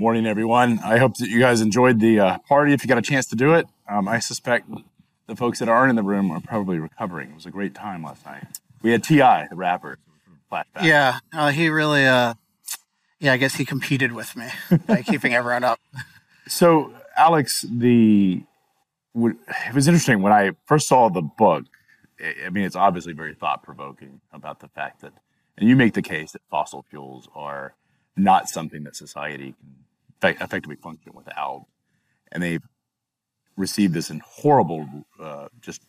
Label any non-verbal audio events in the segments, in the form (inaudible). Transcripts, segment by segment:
Morning, everyone. I hope that you guys enjoyed the uh, party if you got a chance to do it. Um, I suspect the folks that aren't in the room are probably recovering. It was a great time last night. We had T.I., the rapper, flashback. Yeah, uh, he really, uh, yeah, I guess he competed with me by (laughs) keeping everyone up. So, Alex, the it was interesting when I first saw the book. I mean, it's obviously very thought provoking about the fact that, and you make the case that fossil fuels are not something that society can effectively function without. And they've received this in horrible, uh, just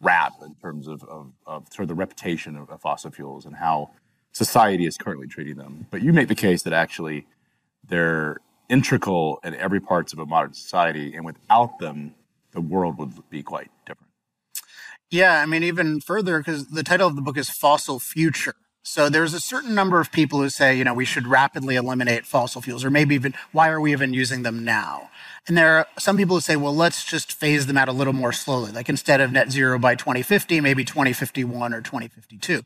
rap in terms of, of, of, sort of the reputation of, of fossil fuels and how society is currently treating them. But you make the case that actually they're integral in every parts of a modern society, and without them, the world would be quite different. Yeah, I mean, even further, because the title of the book is Fossil Future. So there's a certain number of people who say, you know, we should rapidly eliminate fossil fuels, or maybe even why are we even using them now? And there are some people who say, well, let's just phase them out a little more slowly. Like instead of net zero by 2050, maybe 2051 or 2052.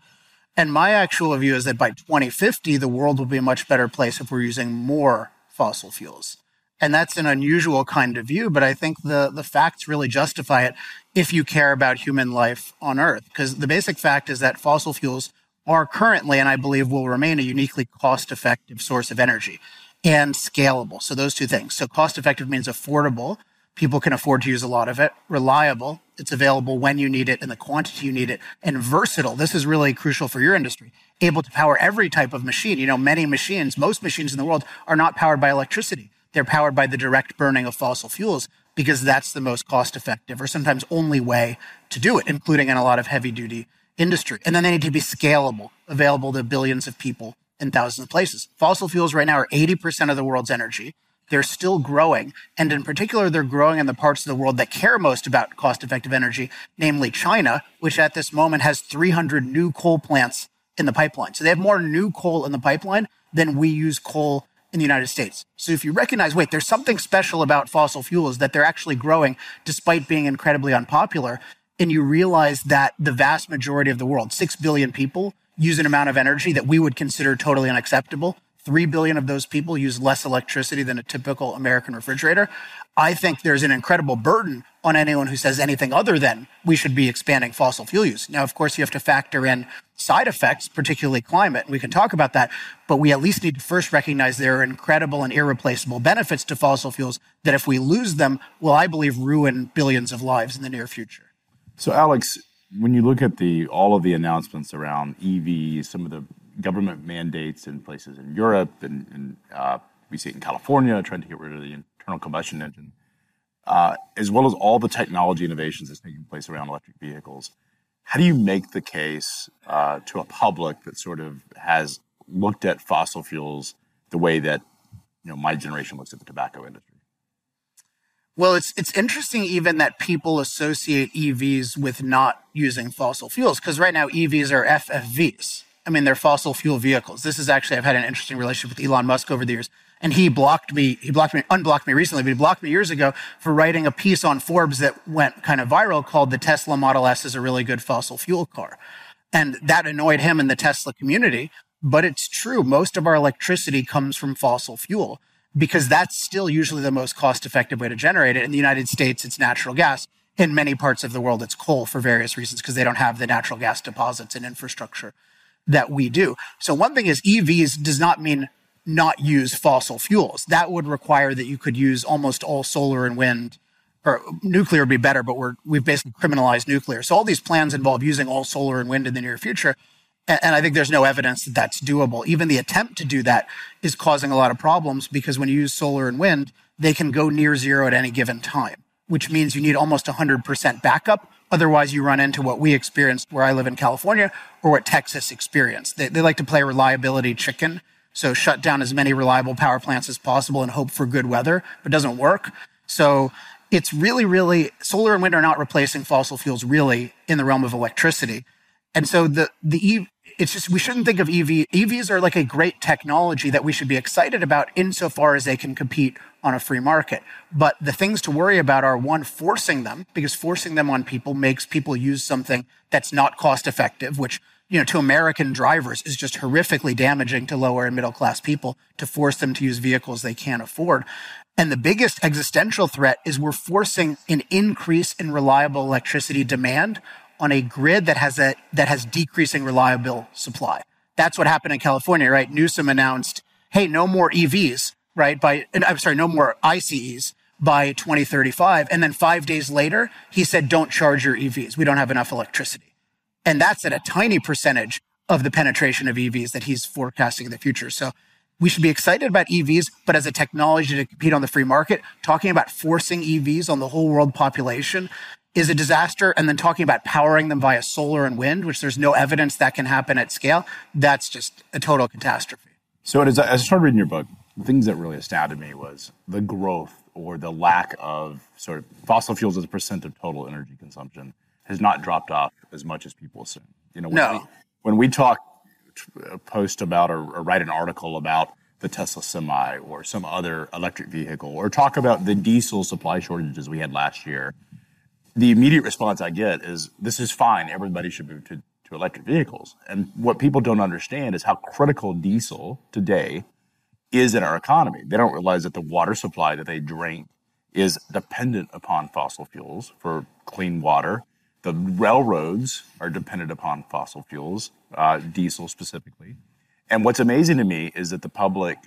And my actual view is that by 2050, the world will be a much better place if we're using more fossil fuels. And that's an unusual kind of view, but I think the, the facts really justify it if you care about human life on Earth. Because the basic fact is that fossil fuels are currently, and I believe will remain, a uniquely cost effective source of energy and scalable. So, those two things. So, cost effective means affordable. People can afford to use a lot of it. Reliable. It's available when you need it and the quantity you need it. And versatile. This is really crucial for your industry. Able to power every type of machine. You know, many machines, most machines in the world are not powered by electricity. They're powered by the direct burning of fossil fuels because that's the most cost effective or sometimes only way to do it, including in a lot of heavy duty industry. And then they need to be scalable, available to billions of people in thousands of places. Fossil fuels right now are 80% of the world's energy. They're still growing. And in particular, they're growing in the parts of the world that care most about cost effective energy, namely China, which at this moment has 300 new coal plants in the pipeline. So they have more new coal in the pipeline than we use coal in the United States. So if you recognize, wait, there's something special about fossil fuels that they're actually growing despite being incredibly unpopular, and you realize that the vast majority of the world, 6 billion people, use an amount of energy that we would consider totally unacceptable. 3 billion of those people use less electricity than a typical American refrigerator. I think there's an incredible burden on anyone who says anything other than we should be expanding fossil fuel use. Now, of course, you have to factor in side effects, particularly climate. And we can talk about that, but we at least need to first recognize there are incredible and irreplaceable benefits to fossil fuels that if we lose them, will, I believe, ruin billions of lives in the near future. So, Alex, when you look at the all of the announcements around EVs, some of the government mandates in places in Europe, and, and uh, we see it in California, trying to get rid of the internal combustion engine, uh, as well as all the technology innovations that's taking place around electric vehicles. How do you make the case uh, to a public that sort of has looked at fossil fuels the way that you know my generation looks at the tobacco industry? Well, it's it's interesting even that people associate EVs with not using fossil fuels because right now EVs are FFVs. I mean, they're fossil fuel vehicles. This is actually I've had an interesting relationship with Elon Musk over the years, and he blocked me. He blocked me, unblocked me recently, but he blocked me years ago for writing a piece on Forbes that went kind of viral called "The Tesla Model S is a really good fossil fuel car," and that annoyed him in the Tesla community. But it's true. Most of our electricity comes from fossil fuel because that's still usually the most cost effective way to generate it. In the United States, it's natural gas. In many parts of the world, it's coal for various reasons because they don't have the natural gas deposits and infrastructure that we do. So one thing is EVs does not mean not use fossil fuels. That would require that you could use almost all solar and wind or nuclear would be better, but we're, we've basically criminalized nuclear. So all these plans involve using all solar and wind in the near future. And I think there's no evidence that that's doable. Even the attempt to do that is causing a lot of problems because when you use solar and wind, they can go near zero at any given time, which means you need almost 100% backup. Otherwise, you run into what we experienced where I live in California or what Texas experienced. They, they like to play reliability chicken. So shut down as many reliable power plants as possible and hope for good weather, but doesn't work. So it's really, really, solar and wind are not replacing fossil fuels really in the realm of electricity. And so the, the, it's just we shouldn't think of EV. EVs are like a great technology that we should be excited about insofar as they can compete on a free market. But the things to worry about are one, forcing them, because forcing them on people makes people use something that's not cost effective, which you know, to American drivers is just horrifically damaging to lower and middle class people to force them to use vehicles they can't afford. And the biggest existential threat is we're forcing an increase in reliable electricity demand on a grid that has a that has decreasing reliable supply. That's what happened in California, right? Newsom announced, "Hey, no more EVs." Right by, I'm sorry, no more ICEs by 2035. And then five days later, he said, "Don't charge your EVs. We don't have enough electricity." And that's at a tiny percentage of the penetration of EVs that he's forecasting in the future. So we should be excited about EVs, but as a technology to compete on the free market, talking about forcing EVs on the whole world population is a disaster. And then talking about powering them via solar and wind, which there's no evidence that can happen at scale, that's just a total catastrophe. So as I started reading your book, the things that really astounded me was the growth or the lack of sort of fossil fuels as a percent of total energy consumption has not dropped off as much as people assume. You know, when, no. we, when we talk, post about or, or write an article about the Tesla Semi or some other electric vehicle, or talk about the diesel supply shortages we had last year, the immediate response I get is this is fine. Everybody should move to, to electric vehicles. And what people don't understand is how critical diesel today is in our economy. They don't realize that the water supply that they drink is dependent upon fossil fuels for clean water. The railroads are dependent upon fossil fuels, uh, diesel specifically. And what's amazing to me is that the public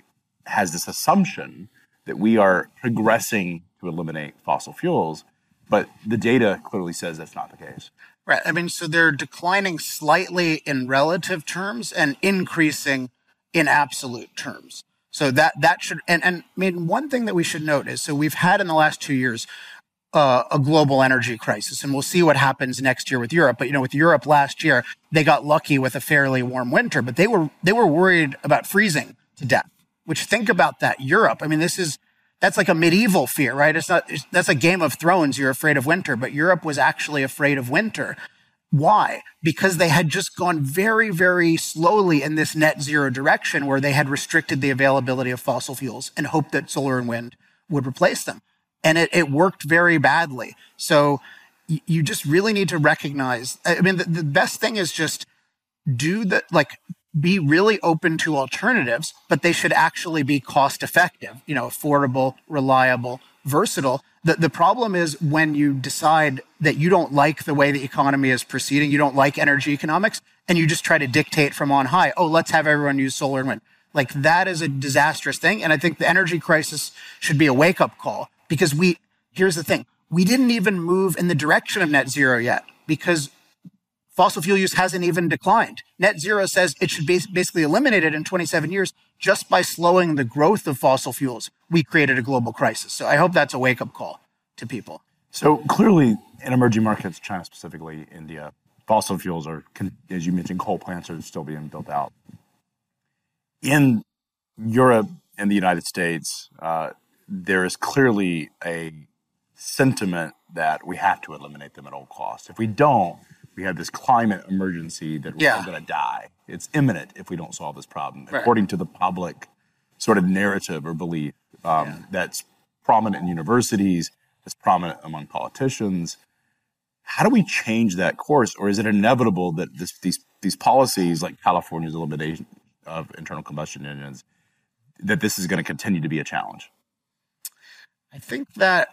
has this assumption that we are progressing to eliminate fossil fuels but the data clearly says that's not the case. Right. I mean, so they're declining slightly in relative terms and increasing in absolute terms. So that that should and and I mean one thing that we should note is so we've had in the last two years uh, a global energy crisis, and we'll see what happens next year with Europe. But you know, with Europe last year, they got lucky with a fairly warm winter, but they were they were worried about freezing to death. Which think about that, Europe. I mean, this is that's like a medieval fear, right? It's not, it's, that's a Game of Thrones. You're afraid of winter, but Europe was actually afraid of winter. Why? Because they had just gone very, very slowly in this net zero direction where they had restricted the availability of fossil fuels and hoped that solar and wind would replace them. And it, it worked very badly. So you just really need to recognize, I mean, the, the best thing is just do the, like, be really open to alternatives, but they should actually be cost effective, you know, affordable, reliable, versatile. The, the problem is when you decide that you don't like the way the economy is proceeding, you don't like energy economics, and you just try to dictate from on high, oh, let's have everyone use solar and wind. Like that is a disastrous thing. And I think the energy crisis should be a wake up call because we, here's the thing, we didn't even move in the direction of net zero yet because fossil fuel use hasn't even declined. Net zero says it should be basically eliminated in 27 years just by slowing the growth of fossil fuels. We created a global crisis. So I hope that's a wake up call to people. So clearly, in emerging markets, China specifically, India, fossil fuels are, as you mentioned, coal plants are still being built out. In Europe and the United States, uh, there is clearly a sentiment that we have to eliminate them at all costs. If we don't, we have this climate emergency that we're yeah. going to die. It's imminent if we don't solve this problem, right. according to the public sort of narrative or belief um, yeah. that's prominent in universities, that's prominent among politicians. How do we change that course, or is it inevitable that this, these these policies, like California's elimination of internal combustion engines, that this is going to continue to be a challenge? I think that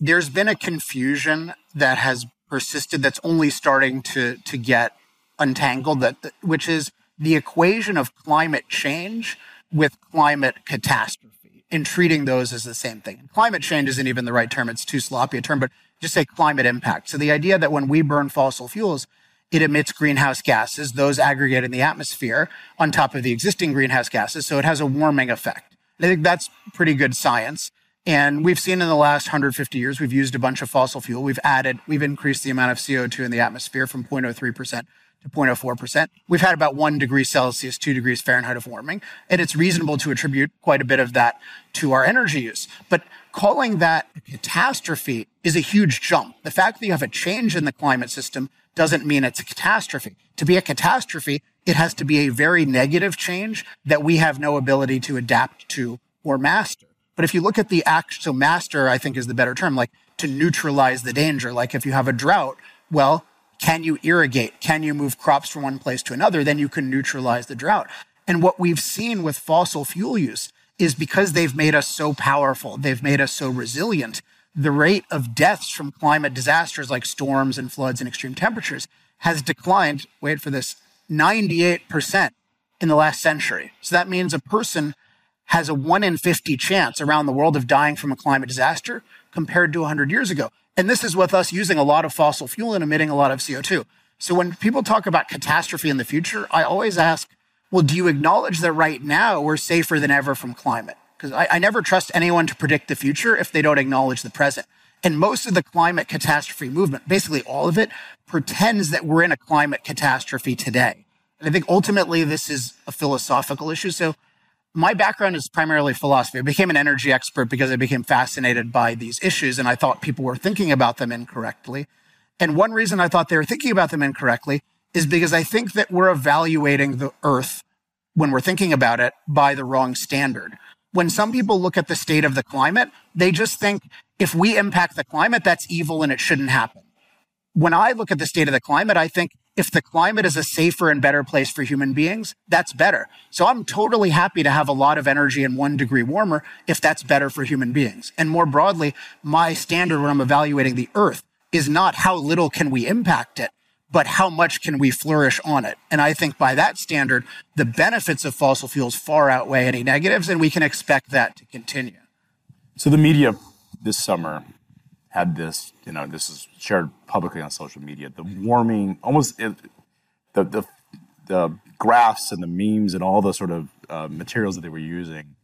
there's been a confusion that has persisted that's only starting to to get untangled that which is the equation of climate change with climate catastrophe and treating those as the same thing. Climate change isn't even the right term, it's too sloppy a term, but just say climate impact. So the idea that when we burn fossil fuels, it emits greenhouse gases, those aggregate in the atmosphere on top of the existing greenhouse gases, so it has a warming effect. I think that's pretty good science. And we've seen in the last 150 years, we've used a bunch of fossil fuel. We've added, we've increased the amount of CO2 in the atmosphere from 0.03% to 0.04%. We've had about one degree Celsius, two degrees Fahrenheit of warming. And it's reasonable to attribute quite a bit of that to our energy use. But calling that a catastrophe is a huge jump. The fact that you have a change in the climate system doesn't mean it's a catastrophe. To be a catastrophe, it has to be a very negative change that we have no ability to adapt to or master. But if you look at the act, so master, I think is the better term, like to neutralize the danger. Like if you have a drought, well, Can you irrigate? Can you move crops from one place to another? Then you can neutralize the drought. And what we've seen with fossil fuel use is because they've made us so powerful, they've made us so resilient, the rate of deaths from climate disasters like storms and floods and extreme temperatures has declined, wait for this, 98% in the last century. So that means a person has a 1 in 50 chance around the world of dying from a climate disaster compared to 100 years ago. And this is with us using a lot of fossil fuel and emitting a lot of CO2. So when people talk about catastrophe in the future, I always ask, well, do you acknowledge that right now we're safer than ever from climate? Because I, I never trust anyone to predict the future if they don't acknowledge the present. And most of the climate catastrophe movement, basically all of it, pretends that we're in a climate catastrophe today. And I think ultimately this is a philosophical issue. So my background is primarily philosophy. I became an energy expert because I became fascinated by these issues and I thought people were thinking about them incorrectly. And one reason I thought they were thinking about them incorrectly is because I think that we're evaluating the earth when we're thinking about it by the wrong standard. When some people look at the state of the climate, they just think if we impact the climate, that's evil and it shouldn't happen. When I look at the state of the climate, I think if the climate is a safer and better place for human beings, that's better. So I'm totally happy to have a lot of energy and one degree warmer if that's better for human beings. And more broadly, my standard when I'm evaluating the earth is not how little can we impact it, but how much can we flourish on it? And I think by that standard, the benefits of fossil fuels far outweigh any negatives, and we can expect that to continue. So the media this summer had this, you know, this is shared publicly on social media. The warming, almost it, the the the graphs and the memes and all the sort of uh, materials that they were using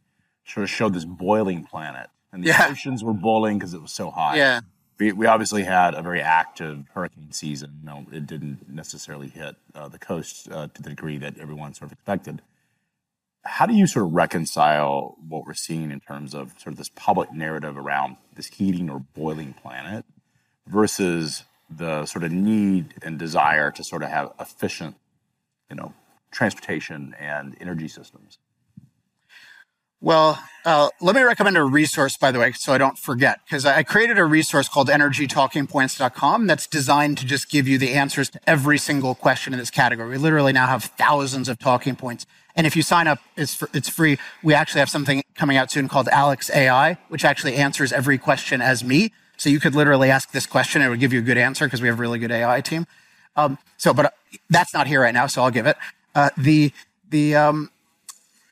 sort of showed this boiling planet, and the yeah. oceans were boiling because it was so hot. Yeah. We, we obviously had a very active hurricane season. No, it didn't necessarily hit uh, the coast uh, to the degree that everyone sort of expected how do you sort of reconcile what we're seeing in terms of sort of this public narrative around this heating or boiling planet versus the sort of need and desire to sort of have efficient, you know, transportation and energy systems? Well, uh, let me recommend a resource, by the way, so I don't forget, because I created a resource called energytalkingpoints.com that's designed to just give you the answers to every single question in this category. We literally now have thousands of talking points and if you sign up, it's, for, it's free. We actually have something coming out soon called Alex AI, which actually answers every question as me. So you could literally ask this question it would give you a good answer because we have a really good AI team. Um, so, but uh, that's not here right now, so I'll give it. Uh, the, the, um,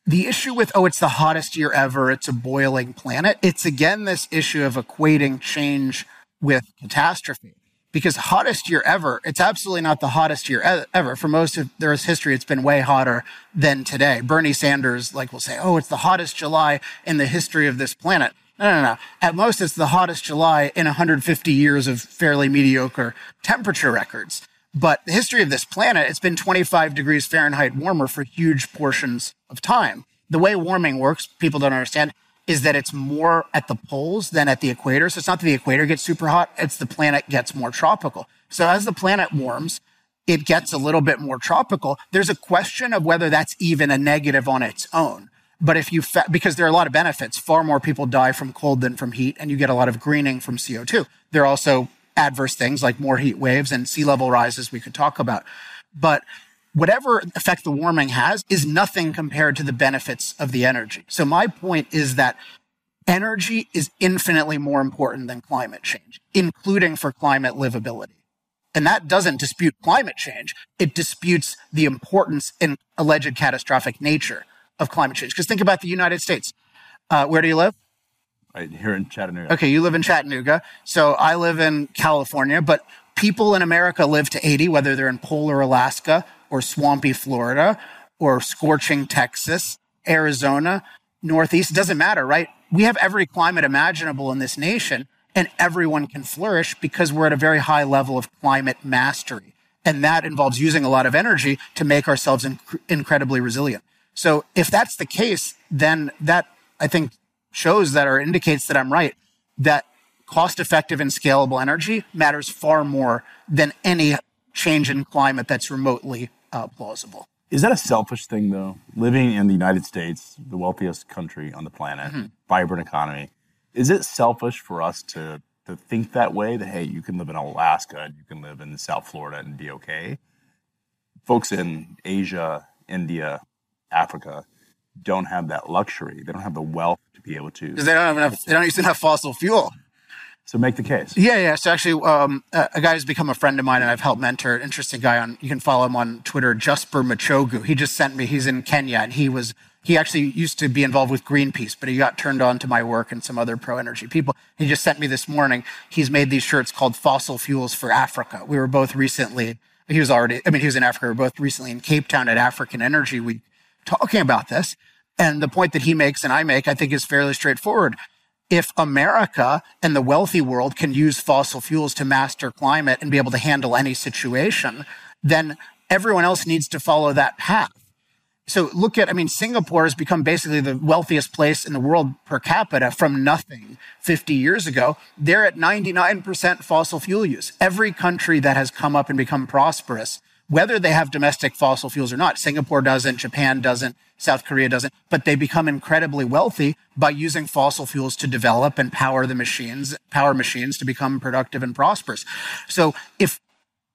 the issue with, oh, it's the hottest year ever, it's a boiling planet. It's again this issue of equating change with catastrophe because hottest year ever, it's absolutely not the hottest year ever. For most of there's history, it's been way hotter than today. Bernie Sanders, like, will say, oh, it's the hottest July in the history of this planet. No, no, no. At most, it's the hottest July in 150 years of fairly mediocre temperature records. But the history of this planet, it's been 25 degrees Fahrenheit warmer for huge portions of time. The way warming works, people don't understand is that it's more at the poles than at the equator. So it's not that the equator gets super hot, it's the planet gets more tropical. So as the planet warms, it gets a little bit more tropical. There's a question of whether that's even a negative on its own. But if you, fa- because there are a lot of benefits, far more people die from cold than from heat, and you get a lot of greening from CO2. There are also adverse things like more heat waves and sea level rises we could talk about. But whatever effect the warming has is nothing compared to the benefits of the energy. So my point is that energy is infinitely more important than climate change, including for climate livability. And that doesn't dispute climate change. It disputes the importance and alleged catastrophic nature of climate change. Because think about the United States. Uh, where do you live? Here in Chattanooga. Okay, you live in Chattanooga. So I live in California, but people in America live to 80, whether they're in polar Alaska or swampy Florida or scorching Texas, Arizona, Northeast. It doesn't matter, right? We have every climate imaginable in this nation and everyone can flourish because we're at a very high level of climate mastery. And that involves using a lot of energy to make ourselves inc- incredibly resilient. So if that's the case, then that I think shows that or indicates that I'm right, that cost effective and scalable energy matters far more than any change in climate that's remotely uh, plausible. Is that a selfish thing, though? Living in the United States, the wealthiest country on the planet, mm-hmm. vibrant economy, is it selfish for us to to think that way. That hey, you can live in Alaska, and you can live in South Florida and be okay. Folks in Asia, India, Africa don't have that luxury. They don't have the wealth to be able to. Because they don't have enough. They don't even have fossil fuel. So make the case. Yeah, yeah. So actually, um, a guy who's become a friend of mine and I've helped mentor, interesting guy on, you can follow him on Twitter, Jusper Machogu. He just sent me, he's in Kenya and he was, he actually used to be involved with Greenpeace, but he got turned on to my work and some other pro energy people. He just sent me this morning. He's made these shirts called Fossil Fuels for Africa. We were both recently, he was already, I mean, he was in Africa. We were both recently in Cape Town at African Energy Week talking about this. And the point that he makes and I make, I think is fairly straightforward if America and the wealthy world can use fossil fuels to master climate and be able to handle any situation, then everyone else needs to follow that path. So look at, I mean, Singapore has become basically the wealthiest place in the world per capita from nothing 50 years ago. They're at 99% fossil fuel use. Every country that has come up and become prosperous whether they have domestic fossil fuels or not. Singapore doesn't, Japan doesn't, South Korea doesn't, but they become incredibly wealthy by using fossil fuels to develop and power the machines, power machines to become productive and prosperous. So if,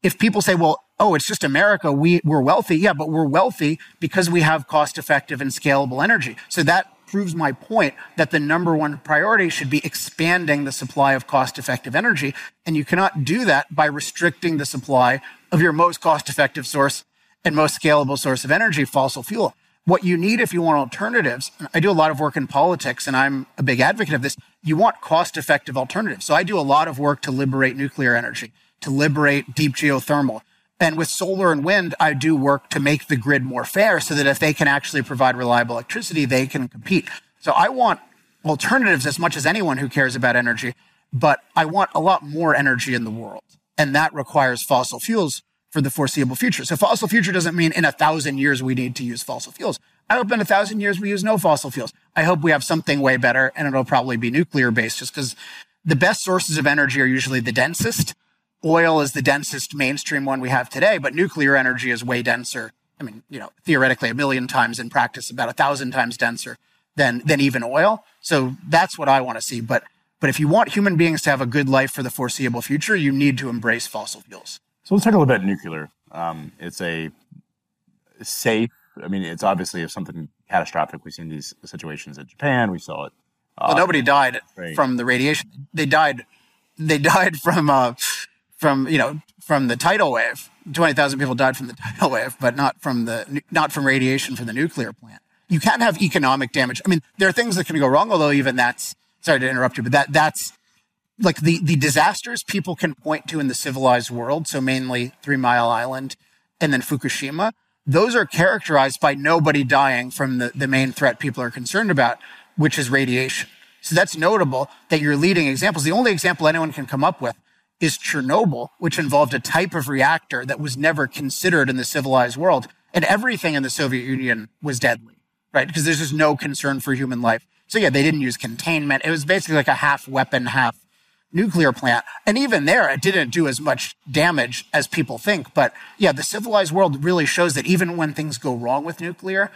if people say, well, oh, it's just America, we, we're wealthy. Yeah, but we're wealthy because we have cost effective and scalable energy. So that proves my point that the number one priority should be expanding the supply of cost effective energy. And you cannot do that by restricting the supply of your most cost effective source and most scalable source of energy, fossil fuel. What you need if you want alternatives, I do a lot of work in politics and I'm a big advocate of this. You want cost effective alternatives. So I do a lot of work to liberate nuclear energy, to liberate deep geothermal. And with solar and wind, I do work to make the grid more fair so that if they can actually provide reliable electricity, they can compete. So I want alternatives as much as anyone who cares about energy, but I want a lot more energy in the world. And that requires fossil fuels for the foreseeable future. So fossil future doesn't mean in a thousand years we need to use fossil fuels. I hope in a thousand years we use no fossil fuels. I hope we have something way better and it'll probably be nuclear based just because the best sources of energy are usually the densest. Oil is the densest mainstream one we have today, but nuclear energy is way denser. I mean, you know, theoretically a million times in practice, about a thousand times denser than, than even oil. So that's what I want to see. But but if you want human beings to have a good life for the foreseeable future, you need to embrace fossil fuels. So let's talk a little bit nuclear. Um, it's a safe. I mean, it's obviously if something catastrophic. We've seen these situations in Japan. We saw it. Uh, well, nobody died right. from the radiation. They died. They died from uh, from you know from the tidal wave. Twenty thousand people died from the (laughs) tidal wave, but not from the not from radiation from the nuclear plant. You can't have economic damage. I mean, there are things that can go wrong. Although even that's sorry to interrupt you, but that that's like the the disasters people can point to in the civilized world. So mainly Three Mile Island and then Fukushima. Those are characterized by nobody dying from the, the main threat people are concerned about, which is radiation. So that's notable that your leading examples, the only example anyone can come up with is Chernobyl, which involved a type of reactor that was never considered in the civilized world. And everything in the Soviet Union was deadly, right? Because there's just no concern for human life. So yeah, they didn't use containment. It was basically like a half weapon, half nuclear plant. And even there, it didn't do as much damage as people think. But yeah, the civilized world really shows that even when things go wrong with nuclear,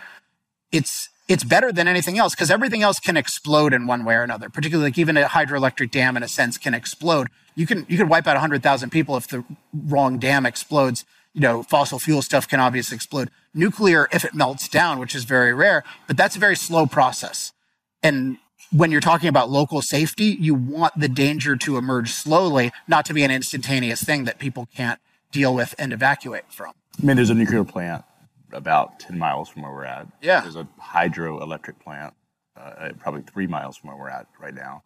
it's it's better than anything else because everything else can explode in one way or another. Particularly, like even a hydroelectric dam, in a sense, can explode. You can you can wipe out hundred thousand people if the wrong dam explodes. You know, fossil fuel stuff can obviously explode. Nuclear, if it melts down, which is very rare, but that's a very slow process. And when you're talking about local safety, you want the danger to emerge slowly, not to be an instantaneous thing that people can't deal with and evacuate from. I mean, there's a nuclear plant about 10 miles from where we're at. Yeah. There's a hydroelectric plant uh, probably three miles from where we're at right now.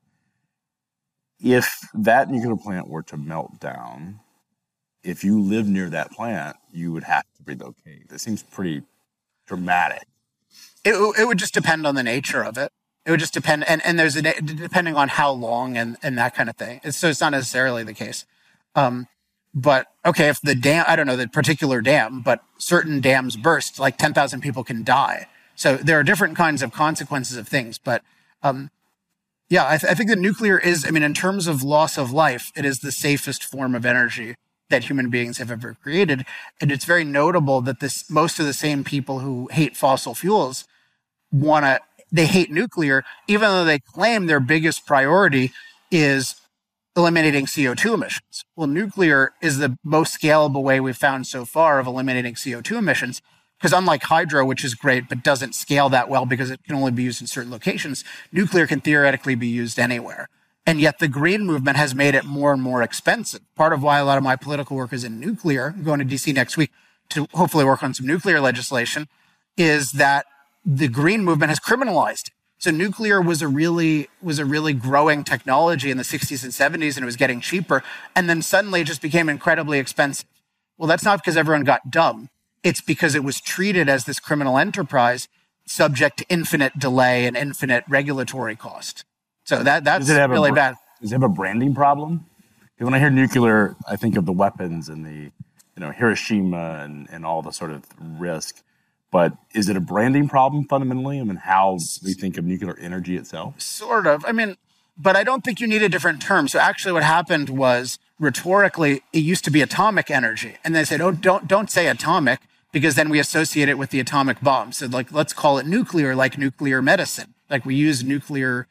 If that nuclear plant were to melt down, if you live near that plant, you would have to relocate. That seems pretty dramatic. It, it would just depend on the nature of it. It would just depend, and, and there's a depending on how long and, and that kind of thing. It's, so it's not necessarily the case. Um, but okay, if the dam, I don't know the particular dam, but certain dams burst, like 10,000 people can die. So there are different kinds of consequences of things. But um, yeah, I, th- I think that nuclear is, I mean, in terms of loss of life, it is the safest form of energy that human beings have ever created. And it's very notable that this, most of the same people who hate fossil fuels want to they hate nuclear, even though they claim their biggest priority is eliminating CO2 emissions. Well, nuclear is the most scalable way we've found so far of eliminating CO2 emissions. Because unlike hydro, which is great, but doesn't scale that well because it can only be used in certain locations, nuclear can theoretically be used anywhere. And yet the green movement has made it more and more expensive. Part of why a lot of my political work is in nuclear, I'm going to DC next week to hopefully work on some nuclear legislation, is that the green movement has criminalized it. So nuclear was a really was a really growing technology in the 60s and 70s and it was getting cheaper and then suddenly it just became incredibly expensive. Well, that's not because everyone got dumb. It's because it was treated as this criminal enterprise subject to infinite delay and infinite regulatory cost. So that that's really bad. Does it have a branding problem? Because when I hear nuclear, I think of the weapons and the you know Hiroshima and, and all the sort of risk. But is it a branding problem fundamentally? I mean, how we think of nuclear energy itself? Sort of. I mean, but I don't think you need a different term. So actually, what happened was rhetorically, it used to be atomic energy, and they said, "Oh, don't don't say atomic." Because then we associate it with the atomic bomb. So, like, let's call it nuclear, like nuclear medicine. Like we use nuclear,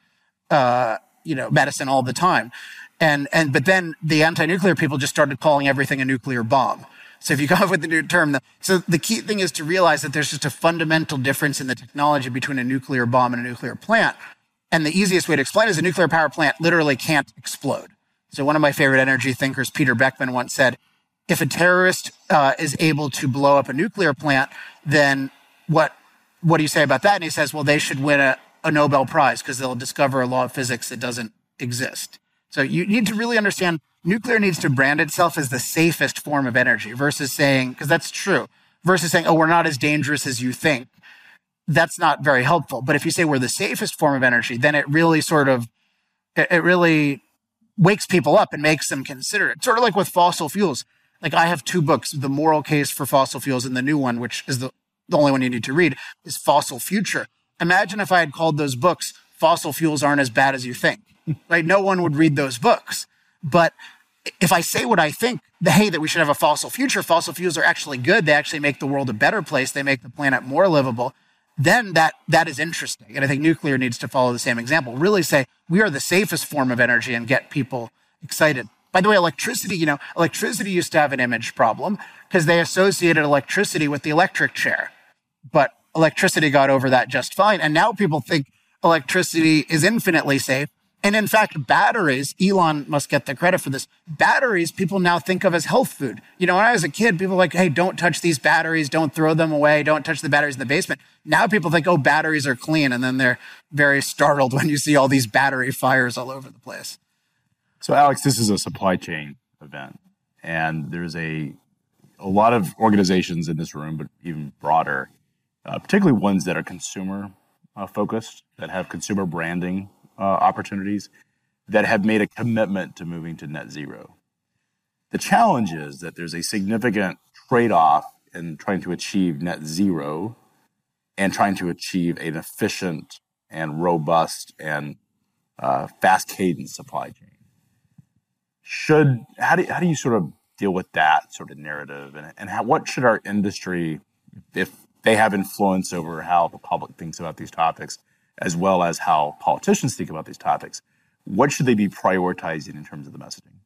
uh, you know, medicine all the time. And, and, but then the anti-nuclear people just started calling everything a nuclear bomb. So if you come up with a new term, so the key thing is to realize that there's just a fundamental difference in the technology between a nuclear bomb and a nuclear plant. And the easiest way to explain is a nuclear power plant literally can't explode. So one of my favorite energy thinkers, Peter Beckmann, once said, if a terrorist uh, is able to blow up a nuclear plant, then what what do you say about that? And he says, well, they should win a, a Nobel Prize because they'll discover a law of physics that doesn't exist. So you need to really understand nuclear needs to brand itself as the safest form of energy versus saying, because that's true, versus saying, oh, we're not as dangerous as you think. That's not very helpful. But if you say we're the safest form of energy, then it really sort of, it really wakes people up and makes them consider it. Sort of like with fossil fuels. Like I have two books, The Moral Case for Fossil Fuels and the new one, which is the, the only one you need to read, is Fossil Future. Imagine if I had called those books Fossil Fuels Aren't as Bad as You Think. right? No one would read those books. But if I say what I think, the hey, that we should have a fossil future, fossil fuels are actually good. They actually make the world a better place. They make the planet more livable. Then that, that is interesting. And I think nuclear needs to follow the same example. Really say we are the safest form of energy and get people excited. By the way, electricity, you know, electricity used to have an image problem because they associated electricity with the electric chair. But electricity got over that just fine. And now people think electricity is infinitely safe and in fact, batteries, Elon must get the credit for this. Batteries, people now think of as health food. You know, when I was a kid, people were like, hey, don't touch these batteries, don't throw them away, don't touch the batteries in the basement. Now people think, oh, batteries are clean. And then they're very startled (laughs) when you see all these battery fires all over the place. So, Alex, this is a supply chain event. And there's a, a lot of organizations in this room, but even broader, uh, particularly ones that are consumer uh, focused, that have consumer branding uh, opportunities that have made a commitment to moving to net zero. The challenge is that there's a significant trade off in trying to achieve net zero and trying to achieve an efficient and robust and uh, fast cadence supply chain. Should how do, how do you sort of deal with that sort of narrative and, and how, what should our industry, if they have influence over how the public thinks about these topics, as well as how politicians think about these topics. What should they be prioritizing in terms of the messaging?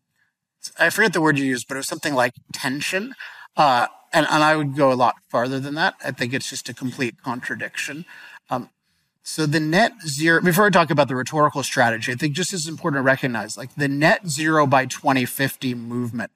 I forget the word you used, but it was something like tension. Uh, and, and I would go a lot farther than that. I think it's just a complete contradiction. Um, so the net zero, before I talk about the rhetorical strategy, I think just as important to recognize, like the net zero by 2050 movement,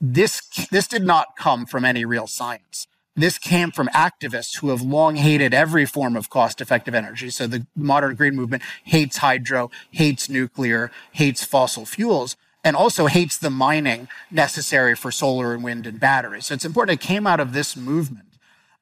this, this did not come from any real science. This came from activists who have long hated every form of cost effective energy. So the modern green movement hates hydro, hates nuclear, hates fossil fuels, and also hates the mining necessary for solar and wind and batteries. So it's important it came out of this movement.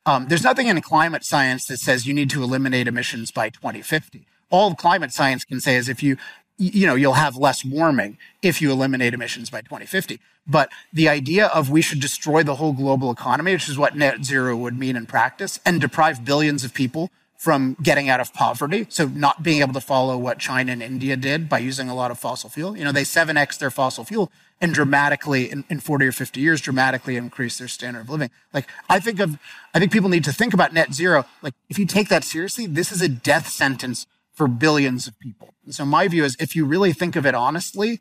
Um, there's nothing in climate science that says you need to eliminate emissions by 2050. All climate science can say is if you you know, you'll have less warming if you eliminate emissions by 2050. But the idea of we should destroy the whole global economy, which is what net zero would mean in practice, and deprive billions of people from getting out of poverty. So not being able to follow what China and India did by using a lot of fossil fuel. You know, they 7x their fossil fuel and dramatically in, in 40 or 50 years, dramatically increase their standard of living. Like I think of, I think people need to think about net zero. Like if you take that seriously, this is a death sentence for billions of people. And so my view is if you really think of it honestly,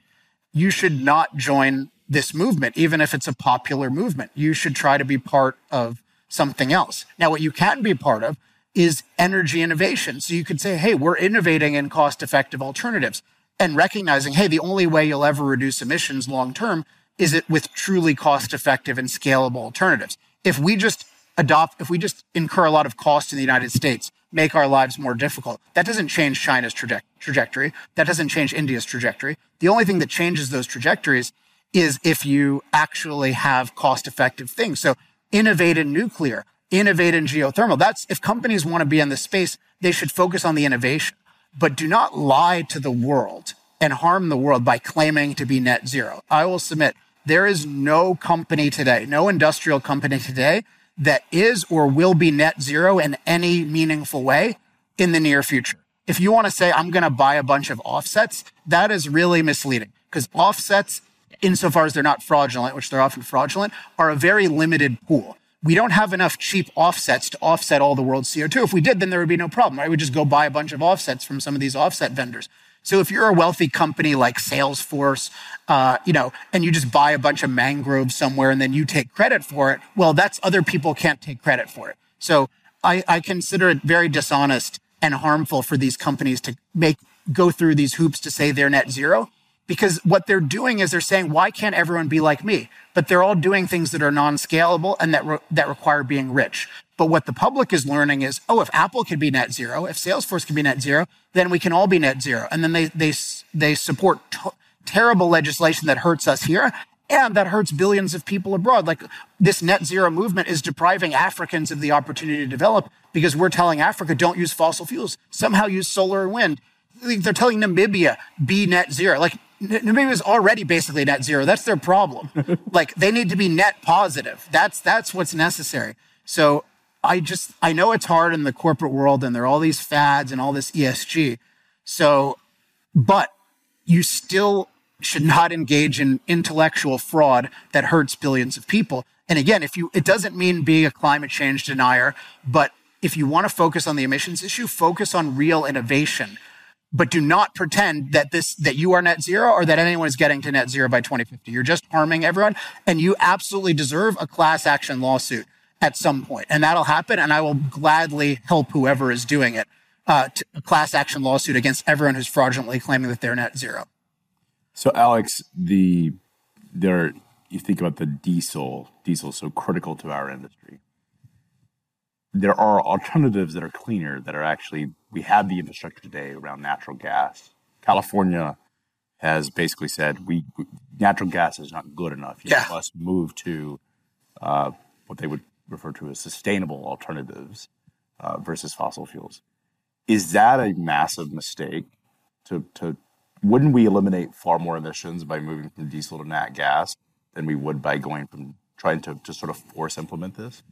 you should not join this movement, even if it's a popular movement. You should try to be part of something else. Now, what you can be part of is energy innovation. So you could say, hey, we're innovating in cost effective alternatives and recognizing, hey, the only way you'll ever reduce emissions long term is it with truly cost effective and scalable alternatives. If we just adopt, if we just incur a lot of cost in the United States, make our lives more difficult, that doesn't change China's traje- trajectory. That doesn't change India's trajectory. The only thing that changes those trajectories is if you actually have cost effective things. So innovate in nuclear, innovate in geothermal. That's if companies want to be in this space, they should focus on the innovation, but do not lie to the world and harm the world by claiming to be net zero. I will submit there is no company today, no industrial company today that is or will be net zero in any meaningful way in the near future. If you want to say, I'm going to buy a bunch of offsets, that is really misleading because offsets, insofar as they're not fraudulent, which they're often fraudulent, are a very limited pool. We don't have enough cheap offsets to offset all the world's CO2. If we did, then there would be no problem. I would just go buy a bunch of offsets from some of these offset vendors. So if you're a wealthy company like Salesforce, uh, you know, and you just buy a bunch of mangroves somewhere and then you take credit for it, well, that's other people can't take credit for it. So I, I consider it very dishonest and harmful for these companies to make go through these hoops to say they're net zero because what they're doing is they're saying, why can't everyone be like me? But they're all doing things that are non-scalable and that, re- that require being rich. But what the public is learning is, oh, if Apple can be net zero, if Salesforce can be net zero, then we can all be net zero. And then they, they, they support t- terrible legislation that hurts us here and that hurts billions of people abroad. Like this net zero movement is depriving Africans of the opportunity to develop because we're telling Africa, don't use fossil fuels. Somehow use solar and wind. They're telling Namibia, be net zero. Like Namibia is already basically net zero. That's their problem. (laughs) like they need to be net positive. That's, that's what's necessary. So I just, I know it's hard in the corporate world and there are all these fads and all this ESG. So, but you still should not engage in intellectual fraud that hurts billions of people. And again, if you, it doesn't mean being a climate change denier, but if you want to focus on the emissions issue, focus on real innovation. But do not pretend that this, that you are net zero or that anyone is getting to net zero by 2050. You're just harming everyone. And you absolutely deserve a class action lawsuit at some. And that'll happen. And I will gladly help whoever is doing it, uh, a class action lawsuit against everyone who's fraudulently claiming that they're net zero. So, Alex, the there you think about the diesel, diesel is so critical to our industry. There are alternatives that are cleaner that are actually we have the infrastructure today around natural gas. California has basically said we, natural gas is not good enough. You yeah. must move to uh, what they would refer to as sustainable alternatives uh, versus fossil fuels. Is that a massive mistake to, to wouldn't we eliminate far more emissions by moving from diesel to nat gas than we would by going from trying to, to sort of force implement this?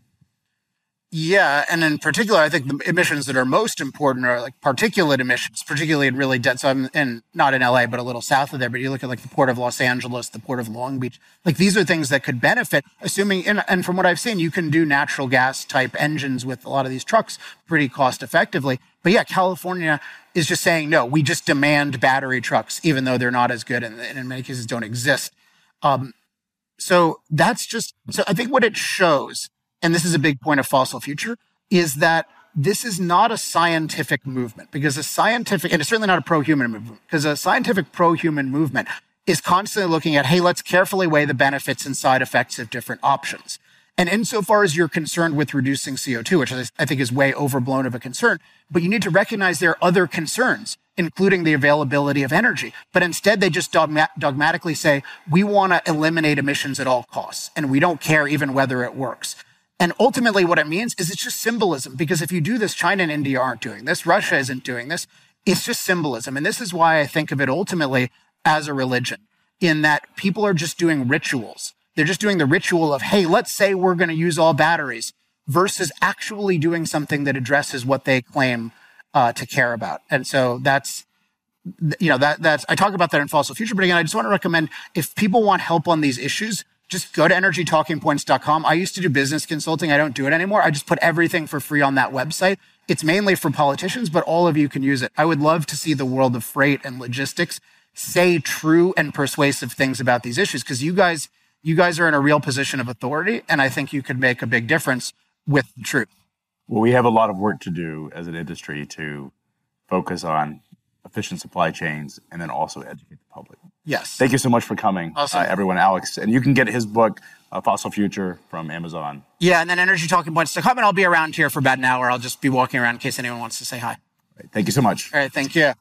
Yeah, and in particular, I think the emissions that are most important are like particulate emissions, particularly in really dense. So I'm in not in LA, but a little south of there. But you look at like the port of Los Angeles, the port of Long Beach. Like these are things that could benefit, assuming. And, and from what I've seen, you can do natural gas type engines with a lot of these trucks pretty cost effectively. But yeah, California is just saying no. We just demand battery trucks, even though they're not as good, and, and in many cases don't exist. Um, so that's just. So I think what it shows and this is a big point of fossil future, is that this is not a scientific movement because a scientific, and it's certainly not a pro-human movement because a scientific pro-human movement is constantly looking at, hey, let's carefully weigh the benefits and side effects of different options. And insofar as you're concerned with reducing CO2, which I think is way overblown of a concern, but you need to recognize there are other concerns, including the availability of energy. But instead, they just dogma- dogmatically say, we want to eliminate emissions at all costs, and we don't care even whether it works. And ultimately, what it means is it's just symbolism. Because if you do this, China and India aren't doing this, Russia isn't doing this. It's just symbolism. And this is why I think of it ultimately as a religion, in that people are just doing rituals. They're just doing the ritual of, hey, let's say we're going to use all batteries versus actually doing something that addresses what they claim uh, to care about. And so that's, you know, that, that's, I talk about that in Fossil Future, but again, I just want to recommend if people want help on these issues, just go to energytalkingpoints.com. I used to do business consulting. I don't do it anymore. I just put everything for free on that website. It's mainly for politicians, but all of you can use it. I would love to see the world of freight and logistics say true and persuasive things about these issues because you guys you guys are in a real position of authority and I think you could make a big difference with the truth. Well, we have a lot of work to do as an industry to focus on efficient supply chains and then also educate the public. Yes. Thank you so much for coming, awesome. uh, everyone, Alex. And you can get his book, uh, Fossil Future, from Amazon. Yeah, and then Energy Talking Points to come, and I'll be around here for about an hour. I'll just be walking around in case anyone wants to say hi. Right. Thank you so much. All right, thank you.